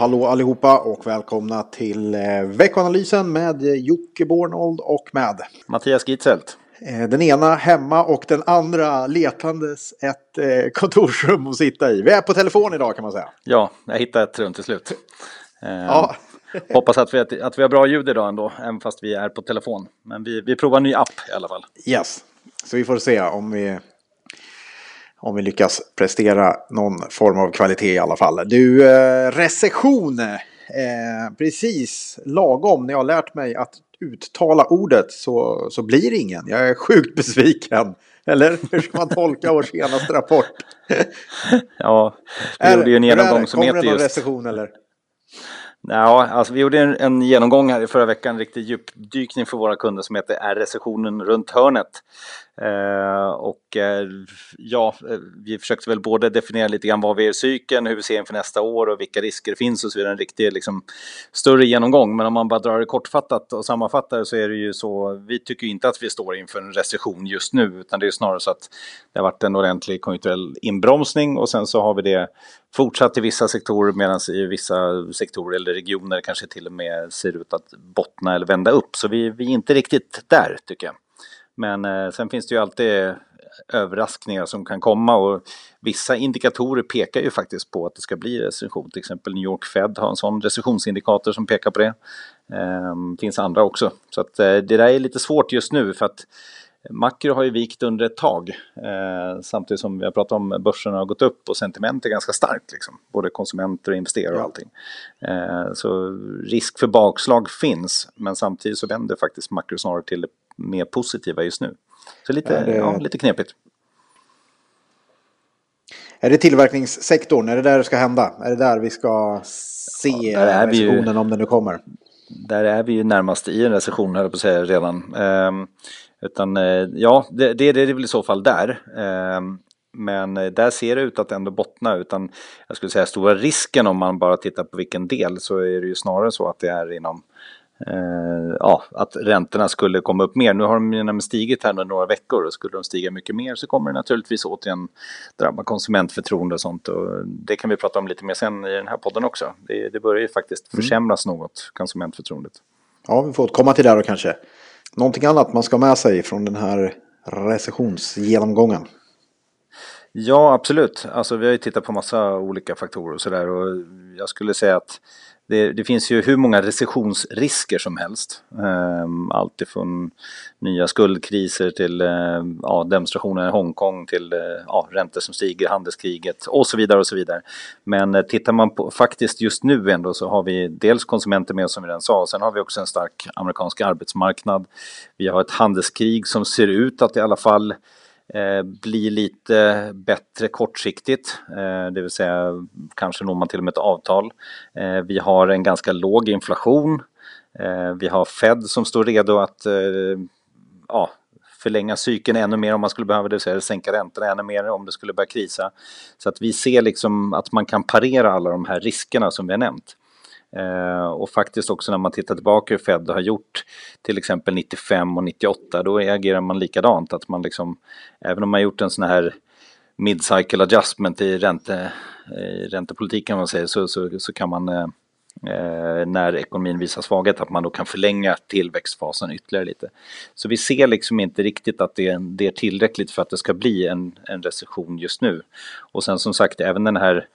Hallå, allihopa och välkomna till eh, veckoanalysen med Jocke Bornold och med Mattias Gitzelt. Eh, den ena hemma och den andra letandes ett eh, kontorsrum att sitta i. Vi är på telefon idag kan man säga. Ja, jag hittade ett rum till slut. Ja. hoppas att vi, att vi har bra ljud idag ändå, även fast vi är på telefon. Men vi, vi provar en ny app i alla fall. Yes, så vi får se om vi om vi lyckas prestera någon form av kvalitet i alla fall. Du, eh, recession. Eh, precis lagom när jag har lärt mig att uttala ordet så, så blir det ingen. Jag är sjukt besviken. Eller hur ska man tolka vår senaste rapport? ja, vi gjorde ju en genomgång som heter just... Kommer det någon recession eller? Ja, alltså vi gjorde en, en, genomgång här i förra veckan, en riktig djupdykning för våra kunder som heter Är recessionen runt hörnet? Eh, och eh, ja, eh, vi försökte väl både definiera lite grann vad vi är i cykeln, hur vi ser inför nästa år och vilka risker det finns och så vidare. En riktig liksom, större genomgång. Men om man bara drar det kortfattat och sammanfattar så är det ju så, vi tycker inte att vi står inför en recession just nu, utan det är snarare så att det har varit en ordentlig konjunkturell inbromsning och sen så har vi det fortsatt i vissa sektorer medan i vissa sektorer eller regioner kanske till och med ser ut att bottna eller vända upp. Så vi, vi är inte riktigt där tycker jag. Men eh, sen finns det ju alltid överraskningar som kan komma och vissa indikatorer pekar ju faktiskt på att det ska bli recession. Till exempel New York Fed har en sån recessionsindikator som pekar på det. Eh, finns andra också. Så att eh, det där är lite svårt just nu för att makro har ju vikt under ett tag. Eh, samtidigt som vi har pratat om börsen har gått upp och sentiment är ganska starkt. Liksom. Både konsumenter och investerare och allting. Så risk för bakslag finns. Men samtidigt så vänder faktiskt makro snarare till det mer positiva just nu. Så lite, ja, det... ja, lite knepigt. Är det tillverkningssektorn? Är det där det ska hända? Är det där vi ska se ja, recessionen ju, om den nu kommer? Där är vi ju närmast i en recession, höll jag på att säga, redan. Um, utan eh, ja, det, det, det är väl i så fall där. Um, men där ser det ut att ändå bottna utan jag skulle säga stora risken om man bara tittar på vilken del så är det ju snarare så att det är inom eh, ja, att räntorna skulle komma upp mer. Nu har de stigit här några veckor och skulle de stiga mycket mer så kommer det naturligtvis återigen drabba konsumentförtroende och sånt. Och det kan vi prata om lite mer sen i den här podden också. Det, det börjar ju faktiskt mm. försämras mm. något, konsumentförtroendet. Ja, vi får komma till det då kanske. Någonting annat man ska ha med sig från den här recessionsgenomgången? Ja, absolut. Alltså, vi har ju tittat på massa olika faktorer och sådär jag skulle säga att det, det, finns ju hur många recessionsrisker som helst. Ehm, um, allt ifrån nya skuldkriser till uh, ja, demonstrationer i Hongkong till uh, ja, räntor som stiger, handelskriget och så vidare och så vidare. Men uh, tittar man på faktiskt just nu ändå så har vi dels konsumenter med oss som vi redan sa. Sen har vi också en stark amerikansk arbetsmarknad. Vi har ett handelskrig som ser ut att i alla fall Eh, bli blir lite bättre kortsiktigt, eh, det vill säga kanske når man till och med ett avtal. Eh, vi har en ganska låg inflation. Vi har Fed som står redo att ja, förlänga cykeln ännu mer om man skulle behöva det, vill säga sänka räntorna ännu mer om det skulle börja krisa. Så att vi ser liksom att man kan parera alla de här riskerna som vi har nämnt. Eh, och faktiskt också när man tittar tillbaka hur Fed har gjort till exempel 95 och 98 då agerar man likadant. Att man liksom, även om man gjort en sån här mid-cycle adjustment i, ränte, i räntepolitiken man säger, så, så, så kan man eh, eh, när ekonomin visar svaghet att man då kan förlänga tillväxtfasen ytterligare lite. Så vi ser liksom inte riktigt att det, det är tillräckligt för att det ska bli en, en recession just nu. Och sen som sagt även den här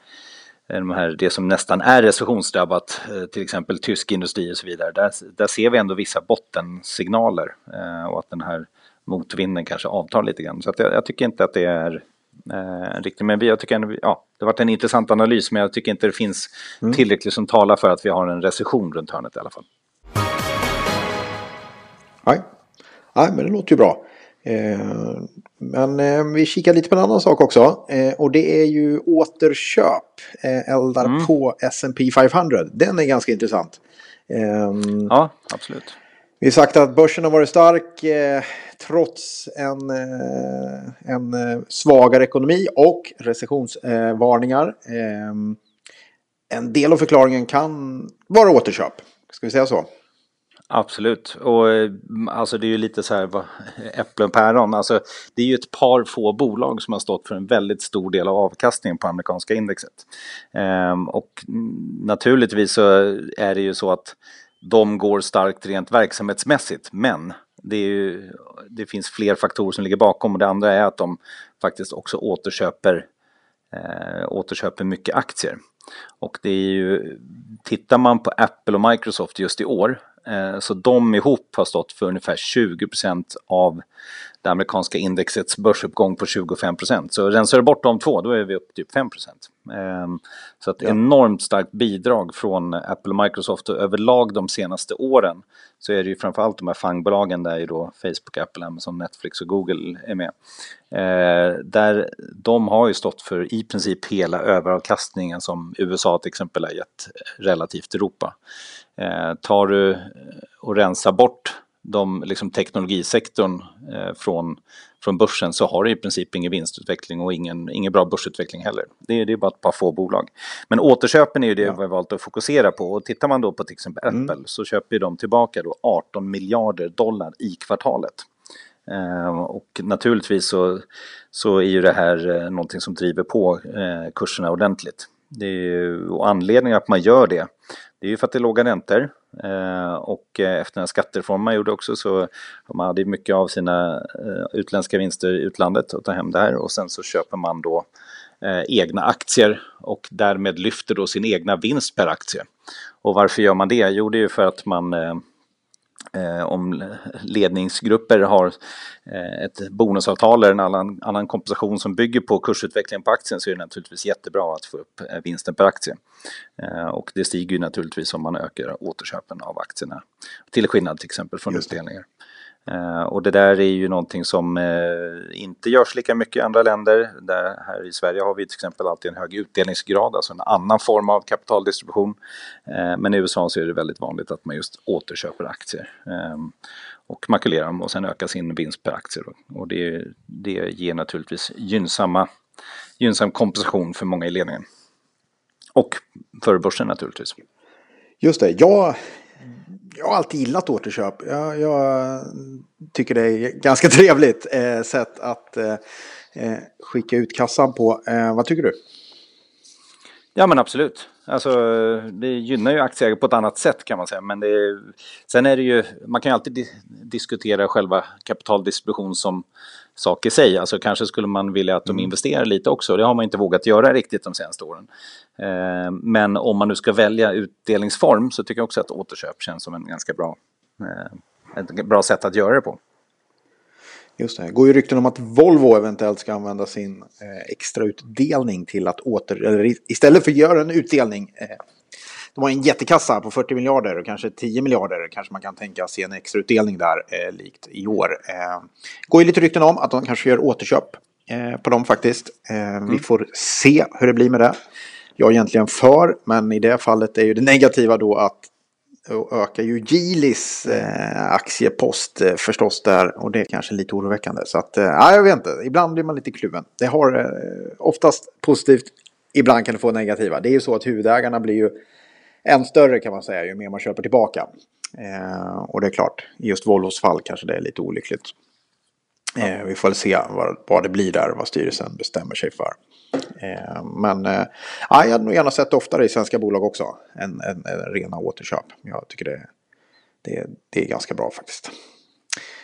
de här, det som nästan är recessionsdrabbat, eh, till exempel tysk industri och så vidare, där, där ser vi ändå vissa bottensignaler eh, och att den här motvinden kanske avtar lite grann. Så jag, jag, tycker inte att det är eh, riktigt, men jag tycker ja, det har varit en intressant analys, men jag tycker inte det finns mm. tillräckligt som talar för att vi har en recession runt hörnet i alla fall. Nej, Nej men det låter ju bra. Eh, men eh, vi kikar lite på en annan sak också. Eh, och det är ju återköp. Eldar mm. på S&P 500. Den är ganska intressant. Ehm, ja, absolut. Vi har sagt att börsen har varit stark trots en, en svagare ekonomi och recessionsvarningar. Ehm, en del av förklaringen kan vara återköp. Ska vi säga så? Absolut, och eh, alltså det är ju lite så här äpplen och päron. Alltså, det är ju ett par få bolag som har stått för en väldigt stor del av avkastningen på amerikanska indexet. Ehm, och naturligtvis så är det ju så att de går starkt rent verksamhetsmässigt, men det, ju, det, finns fler faktorer som ligger bakom och det andra är att de faktiskt också återköper, eh, återköper mycket aktier. Och det är ju, tittar man på Apple och Microsoft just i år, Eh, så de ihop har stått för ungefär 20% av det amerikanska indexets börsuppgång på 25% Så rensar du bort de två, då är vi upp typ 5% ehm, Så ett enormt starkt bidrag från Apple och Microsoft och överlag de senaste åren så är det ju framförallt de här fangbolagen där ju då Facebook, Apple, Amazon, Netflix och Google är med. Eh, där de har ju stått för i princip hela överavkastningen som USA till exempel har gett relativt Europa. Eh, tar du och rensar bort de, liksom teknologisektorn eh, från, från börsen så har det i princip ingen vinstutveckling och ingen, ingen bra börsutveckling heller. Det är, det är bara ett par få bolag. Men återköpen är ju det ja. vi har valt att fokusera på och tittar man då på till exempel mm. Apple så köper de tillbaka då 18 miljarder dollar i kvartalet. Eh, och naturligtvis så, så är ju det här eh, någonting som driver på eh, kurserna ordentligt. Det är, och anledningen att man gör det, det är ju för att det är låga räntor. Eh, och eh, efter den skattereform man gjorde också så man hade mycket av sina eh, utländska vinster i utlandet och ta hem det här och sen så köper man då egna aktier och därmed lyfter då sin egna vinst per aktie. Och varför gör man det? Jo, det är ju för att man eh, om ledningsgrupper har eh, ett bonusavtal eller en annan, annan kompensation som bygger på kursutvecklingen på aktien så är det naturligtvis jättebra att få upp eh, vinsten per aktie. Eh, och det stiger ju naturligtvis om man ökar återköpen av aktierna. Till skillnad till exempel från utdelningar. Eh, och det där är ju någonting som eh, inte görs lika mycket i andra länder. Där, här i Sverige har vi till exempel alltid en hög utdelningsgrad, alltså en annan form av kapitaldistribution. Eh, men i USA så är det väldigt vanligt att man just återköper aktier ehm, och makulerar dem och sen ökar sin vinst per aktie. Och det, det ger naturligtvis gynnsamma, gynnsam kompensation för många i ledningen. Och för börsen naturligtvis. Just det, jag jag har alltid gillat återköp. Jag, jag tycker det är ganska trevligt eh, sätt att eh, eh, skicka ut kassan på. Eh, vad tycker du? Ja men absolut. Alltså, det gynnar ju aktieägare på ett annat sätt kan man säga. Men är, sen är det ju, man kan ju alltid di diskutera själva kapitaldistribution som sak i sig. Alltså kanske skulle man vilja att de mm. investerar lite också. Det har man inte vågat göra riktigt de senaste åren. Eh, men om man nu ska välja utdelningsform så tycker jag också att återköp känns som en ganska bra, eh, ett bra sätt att göra det på. Just det, går ju rykten om att Volvo eventuellt ska använda sin eh, extrautdelning till att åter, istället för att göra en utdelning. Eh, de har en jättekassa på 40 miljarder och kanske 10 miljarder kanske man kan tänka sig en extrautdelning där eh, likt i år. Eh, går ju lite rykten om att de kanske gör återköp eh, på dem faktiskt. Eh, mm. Vi får se hur det blir med det. Jag är egentligen för, men i det fallet är ju det negativa då att och ökar ju Gilis eh, aktiepost eh, förstås där och det är kanske lite oroväckande. Så att, eh, jag vet inte, ibland blir man lite kluven. Det har eh, oftast positivt, ibland kan det få negativa. Det är ju så att huvudägarna blir ju än större kan man säga ju mer man köper tillbaka. Eh, och det är klart, i just Volvos fall kanske det är lite olyckligt. Eh, vi får väl se vad, vad det blir där, vad styrelsen bestämmer sig för. Eh, men eh, jag hade nog gärna sett oftare i svenska bolag också än, än, än rena återköp. Jag tycker det, det, det är ganska bra faktiskt.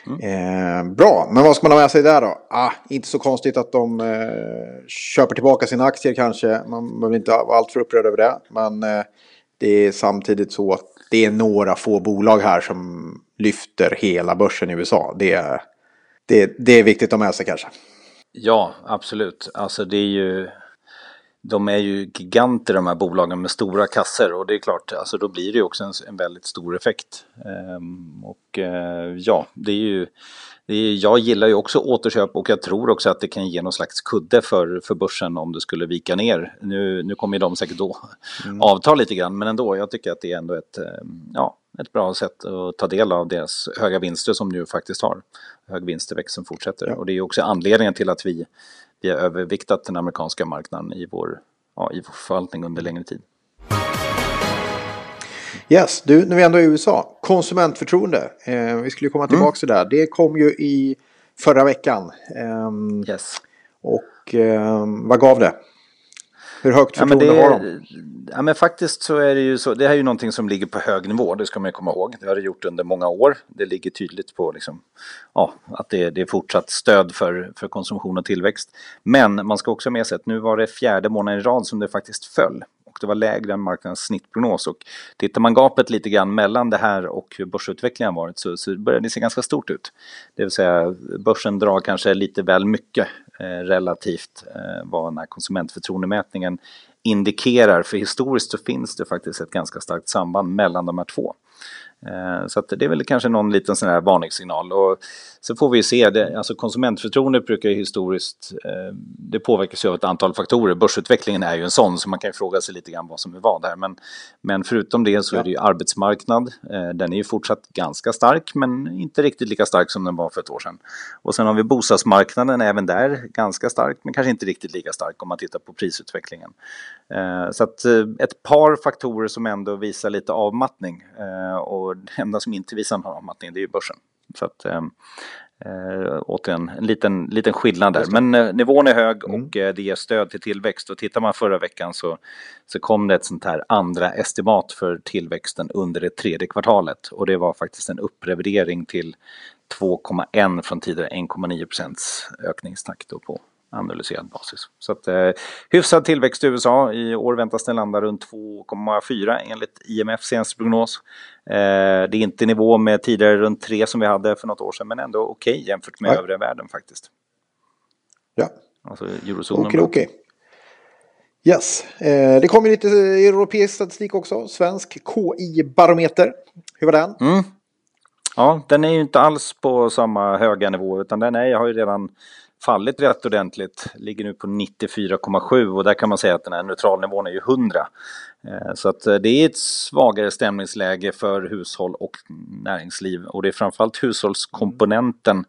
Mm. Eh, bra, men vad ska man ha med sig där då? Ah, inte så konstigt att de eh, köper tillbaka sina aktier kanske. Man behöver inte vara alltför upprörd över det. Men eh, det är samtidigt så att det är några få bolag här som lyfter hela börsen i USA. Det är, det, det är viktigt att ha med sig kanske. Ja, absolut. Alltså det är ju de är ju giganter de här bolagen med stora kasser och det är klart, alltså då blir det också en, en väldigt stor effekt. Ehm, och eh, ja, det är ju, det är, jag gillar ju också återköp och jag tror också att det kan ge någon slags kudde för, för börsen om det skulle vika ner. Nu, nu kommer de säkert då mm. avta lite grann, men ändå, jag tycker att det är ändå ett, eh, ja, ett bra sätt att ta del av deras höga vinster som nu faktiskt har. Hög vinsttillväxt som fortsätter. Ja. Och det är också anledningen till att vi, vi har överviktat den amerikanska marknaden i vår, ja, i vår förvaltning under längre tid. Yes, du, när vi ändå är i USA. Konsumentförtroende. Eh, vi skulle komma tillbaka mm. till det. Det kom ju i förra veckan. Eh, yes. Och eh, vad gav det? Hur högt förtroende ja, det, har de? Ja, men faktiskt så är det ju så. Det här är ju någonting som ligger på hög nivå, det ska man komma ihåg. Det har det gjort under många år. Det ligger tydligt på liksom, ja, att det, det är fortsatt stöd för, för konsumtion och tillväxt. Men man ska också ha med sig att nu var det fjärde månaden i rad som det faktiskt föll och det var lägre än marknadens snittprognos. Och tittar man gapet lite grann mellan det här och hur börsutvecklingen varit så, så börjar det se ganska stort ut. Det vill säga börsen drar kanske lite väl mycket Eh, relativt eh, vad den här konsumentförtroendemätningen indikerar. För historiskt så finns det faktiskt ett ganska starkt samband mellan de här två. Eh, så det är väl kanske någon liten sån här varningssignal. Och så får vi se, det, alltså konsumentförtroende brukar ju historiskt, eh, det påverkas ju av ett antal faktorer. Börsutvecklingen är ju en sån, så man kan ju fråga sig lite grann vad som är vad här. Men, men förutom det så är det ju arbetsmarknad. Eh, den är ju fortsatt ganska stark, men inte riktigt lika stark som den var för ett år sedan. Och sen har vi bostadsmarknaden, även där ganska stark, men kanske inte riktigt lika stark om man tittar på prisutvecklingen. Så att ett par faktorer som ändå visar lite avmattning. Och och det enda som inte visar någon avmattning det är ju börsen. Så att, eh, eh, återigen, en liten, liten skillnad där. Men eh, nivån är hög mm. och eh, det ger stöd till tillväxt. Och tittar man förra veckan så, så kom det ett sånt här andra estimat för tillväxten under det tredje kvartalet. Och det var faktiskt en upprevidering till 2,1 från tidigare 1,9 procents ökningstakt på analyserad basis. Så att, eh, hyfsad tillväxt i USA. I år väntas den landa runt 2,4 enligt IMF senaste prognos. Eh, det är inte nivå med tidigare runt 3 som vi hade för något år sedan men ändå okej okay jämfört med ja. övriga världen faktiskt. Ja. Alltså eurozonen. Okej, okej. Yes, eh, det kommer lite europeisk statistik också. Svensk KI-barometer. Hur var den? Mm. Ja, den är ju inte alls på samma höga nivå utan den är, har ju redan fallit rätt ordentligt, ligger nu på 94,7 och där kan man säga att den här neutralnivån är ju 100. Eh, så att eh, det är ett svagare stämningsläge för hushåll och näringsliv och det är framförallt hushållskomponenten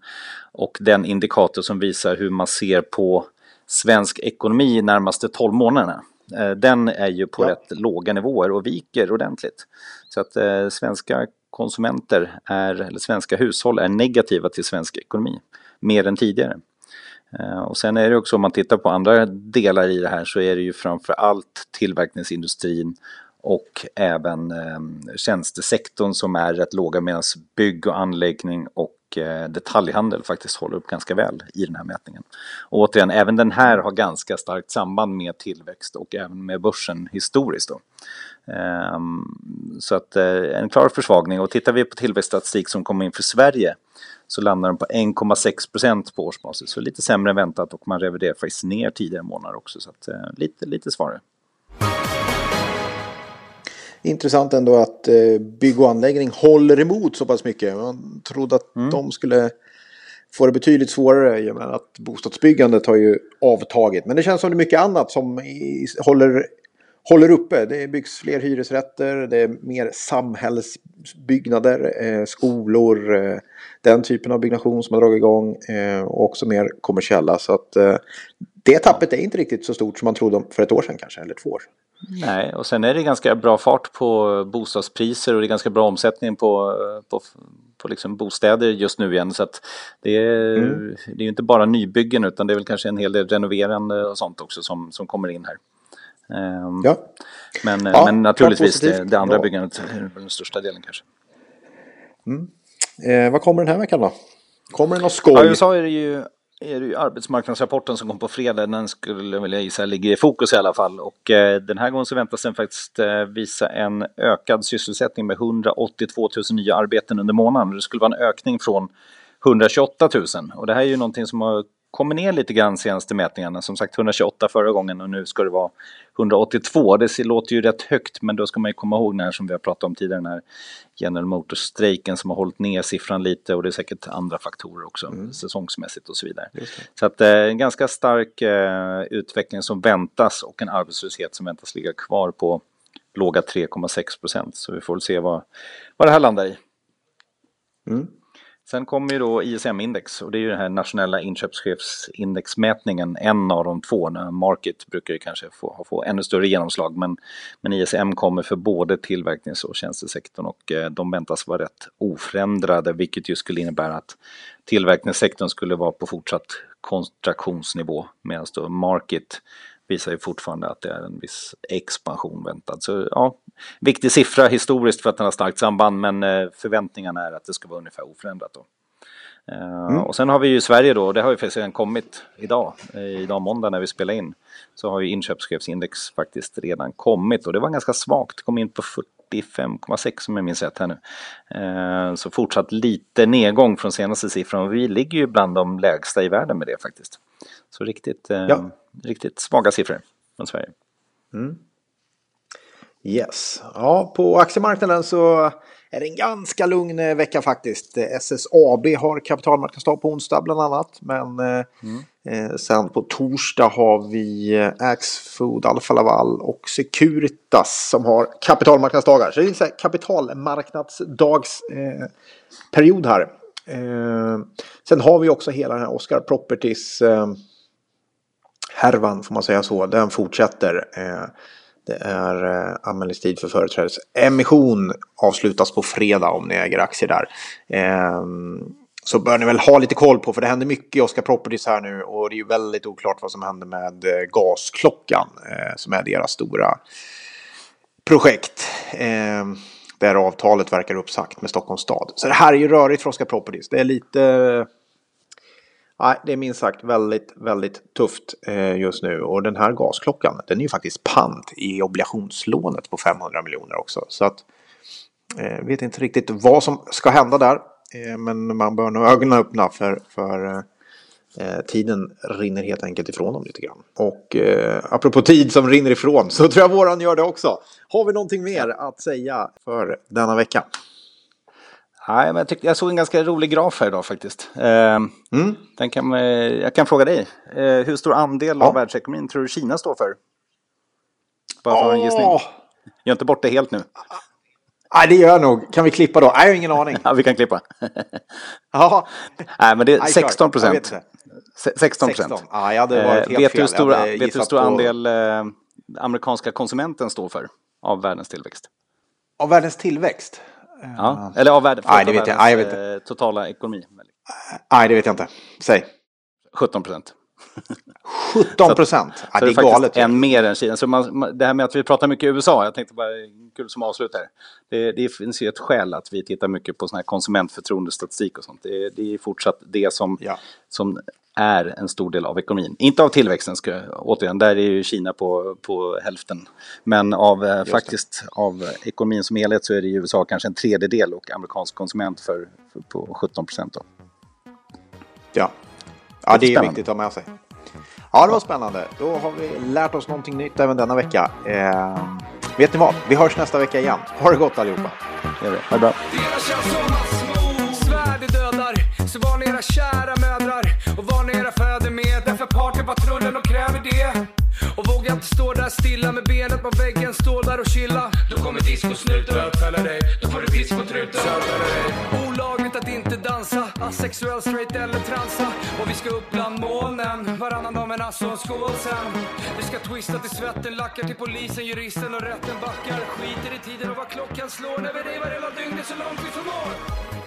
och den indikator som visar hur man ser på svensk ekonomi närmaste 12 månaderna. Eh, den är ju på ja. rätt låga nivåer och viker ordentligt. Så att svenska konsumenter är, eller svenska hushåll är negativa till svensk ekonomi mer än tidigare. Eh, och sen är det också om man tittar på andra delar i det här så är det ju framför allt tillverkningsindustrin och även eh, tjänstesektorn som är rätt låga medan bygg och anläggning och eh, detaljhandel faktiskt håller upp ganska väl i den här mätningen. Och återigen, även den här har ganska starkt samband med tillväxt och även med börsen historiskt. Då. Um, så att uh, en klar försvagning och tittar vi på tillväxtstatistik som kommer in för Sverige så landar den på 1,6 procent på årsbasis. Så lite sämre än väntat och man reviderar faktiskt ner tidigare månader också. Så att, uh, lite, lite svårare. Intressant ändå att uh, bygg och anläggning håller emot så pass mycket. Man trodde att mm. de skulle få det betydligt svårare i och med att bostadsbyggandet har ju avtagit. Men det känns som det är mycket annat som håller håller uppe. Det byggs fler hyresrätter, det är mer samhällsbyggnader, eh, skolor, eh, den typen av byggnation som har dragit igång eh, och också mer kommersiella. Så att eh, det tappet är inte riktigt så stort som man trodde för ett år sedan kanske, eller två år sedan. Nej, och sen är det ganska bra fart på bostadspriser och det är ganska bra omsättning på, på, på liksom bostäder just nu igen. Så det, är, mm. det är inte bara nybyggen utan det är väl kanske en hel del renoverande och sånt också som, som kommer in här. Ehm, ja. Men, ja, men naturligtvis det, det, andra byggandet är den största delen kanske. Mm. Eh, vad kommer den här veckan då? Kommer det något skoj? Ja, USA är det ju är det ju arbetsmarknadsrapporten som kom på fredag. Den skulle vilja gissa ligger i fokus i alla fall. Och eh, den här gången så väntas den faktiskt eh, visa en ökad sysselsättning med 182 000 nya arbeten under månaden. Det skulle vara en ökning från 128 000. Och det här är ju någonting som har kommer ner lite grann senaste mätningarna. Som sagt 128 förra gången och nu ska det vara 182. Det låter ju rätt högt men då ska man ju komma ihåg den här som vi har pratat om tidigare, den här General Motors-strejken som har hållit ner siffran lite och det är säkert andra faktorer också, mm. säsongsmässigt och så vidare. Så att eh, en ganska stark eh, utveckling som väntas och en arbetslöshet som väntas ligga kvar på låga 3,6 procent. Så vi får väl se vad, vad det här landar i. Mm. Sen kommer ju då ISM-index och det är ju den här nationella inköpschefsindexmätningen, en av de två. Market brukar ju kanske få, få ännu större genomslag men, men ISM kommer för både tillverknings och tjänstesektorn och eh, de väntas vara rätt oförändrade vilket ju skulle innebära att tillverkningssektorn skulle vara på fortsatt kontraktionsnivå medan då Market visar ju fortfarande att det är en viss expansion väntad. Så ja, viktig siffra historiskt för att den har starkt samband men eh, förväntningarna är att det ska vara ungefär oförändrat. Då. Eh, mm. Och sen har vi ju Sverige då, det har ju faktiskt redan kommit idag, eh, idag måndag när vi spelar in. Så har ju inköpschefsindex faktiskt redan kommit och det var ganska svagt, kom in på 45,6 om jag minns rätt här nu. Så fortsatt lite nedgång från senaste siffran och vi ligger ju bland de lägsta i världen med det faktiskt. Så riktigt, ja. riktigt svaga siffror från Sverige. Mm. Yes. Ja, på aktiemarknaden så är det en ganska lugn eh, vecka faktiskt. SSAB har kapitalmarknadsdag på onsdag bland annat. Men mm. eh, sen på torsdag har vi eh, Axfood, Alfa Laval och Securitas som har kapitalmarknadsdagar. Så det är en kapitalmarknadsdagsperiod eh, här. Eh, sen har vi också hela den här Oscar Properties eh, härvan, får man säga så. Den fortsätter. Eh, det är eh, anmälningstid för företrädesemission avslutas på fredag om ni äger aktier där. Eh, så bör ni väl ha lite koll på för det händer mycket i Oscar Properties här nu och det är ju väldigt oklart vad som händer med eh, gasklockan eh, som är deras stora projekt. Ehm, där avtalet verkar uppsagt med Stockholms stad. Så det här är ju rörigt för Oscar Properties. Det är lite Nej, det är minst sagt väldigt, väldigt tufft eh, just nu. Och den här gasklockan, den är ju faktiskt pant i obligationslånet på 500 miljoner också. Så att, eh, vet inte riktigt vad som ska hända där. Eh, men man bör nog ögonen öppna för, för eh, eh, tiden rinner helt enkelt ifrån dem lite grann. Och eh, apropå tid som rinner ifrån så tror jag våran gör det också. Har vi någonting mer att säga för denna vecka? Nej, men jag, tyckte, jag såg en ganska rolig graf här idag faktiskt. Eh, mm. den kan, jag kan fråga dig. Eh, hur stor andel ja. av världsekonomin tror du Kina står för? Bara för oh. en gissning. Gör inte bort det helt nu. Nej, det gör jag nog. Kan vi klippa då? Nej, jag har ingen aning. ja, vi kan klippa. ja. Nej, men det är 16 procent. 16 procent. Ja, jag hade varit helt vet. Du stora, vet du hur stor på... andel eh, amerikanska konsumenten står för av världens tillväxt? Av världens tillväxt? Ja. Eller av värde, Nej, det vet jag. Nej, jag vet inte. totala ekonomi. Nej, det vet jag inte. Säg. 17 procent. 17 procent? Ja, det är, det är galet. En mer än Kina. Så man, det här med att vi pratar mycket USA, jag tänkte bara, kul som avslut här. Det, det finns ju ett skäl att vi tittar mycket på sån här konsumentförtroendestatistik och sånt. Det, det är fortsatt det som, ja. som är en stor del av ekonomin. Inte av tillväxten, ska, återigen, där är ju Kina på, på hälften. Men av, eh, faktiskt av ekonomin som helhet så är det i USA kanske en tredjedel och amerikansk konsument för, för på 17 procent. Ja, ja det är spännande. viktigt att ha med sig. Ja, det var spännande. Då har vi lärt oss någonting nytt även denna vecka. Eh, vet ni vad? Vi hörs nästa vecka igen. Ha det gott allihopa. Det gör vi. Ha det bra. Så var ni era kära mödrar och var ni era fäder med. Därför partypatrullen och kräver det. Och våga inte stå där stilla med benet på väggen, stå där och chilla. Då kommer discosnuten bötfälla dig. Då får du inte Sexuell, straight eller transa. Och vi ska upp bland molnen, varannan dag med alltså och skål sen. Vi ska twista till svetten, lackar till polisen, juristen och rätten backar. Skiter i tiden och vad klockan slår när vi revar hela dygnet så långt vi förmår.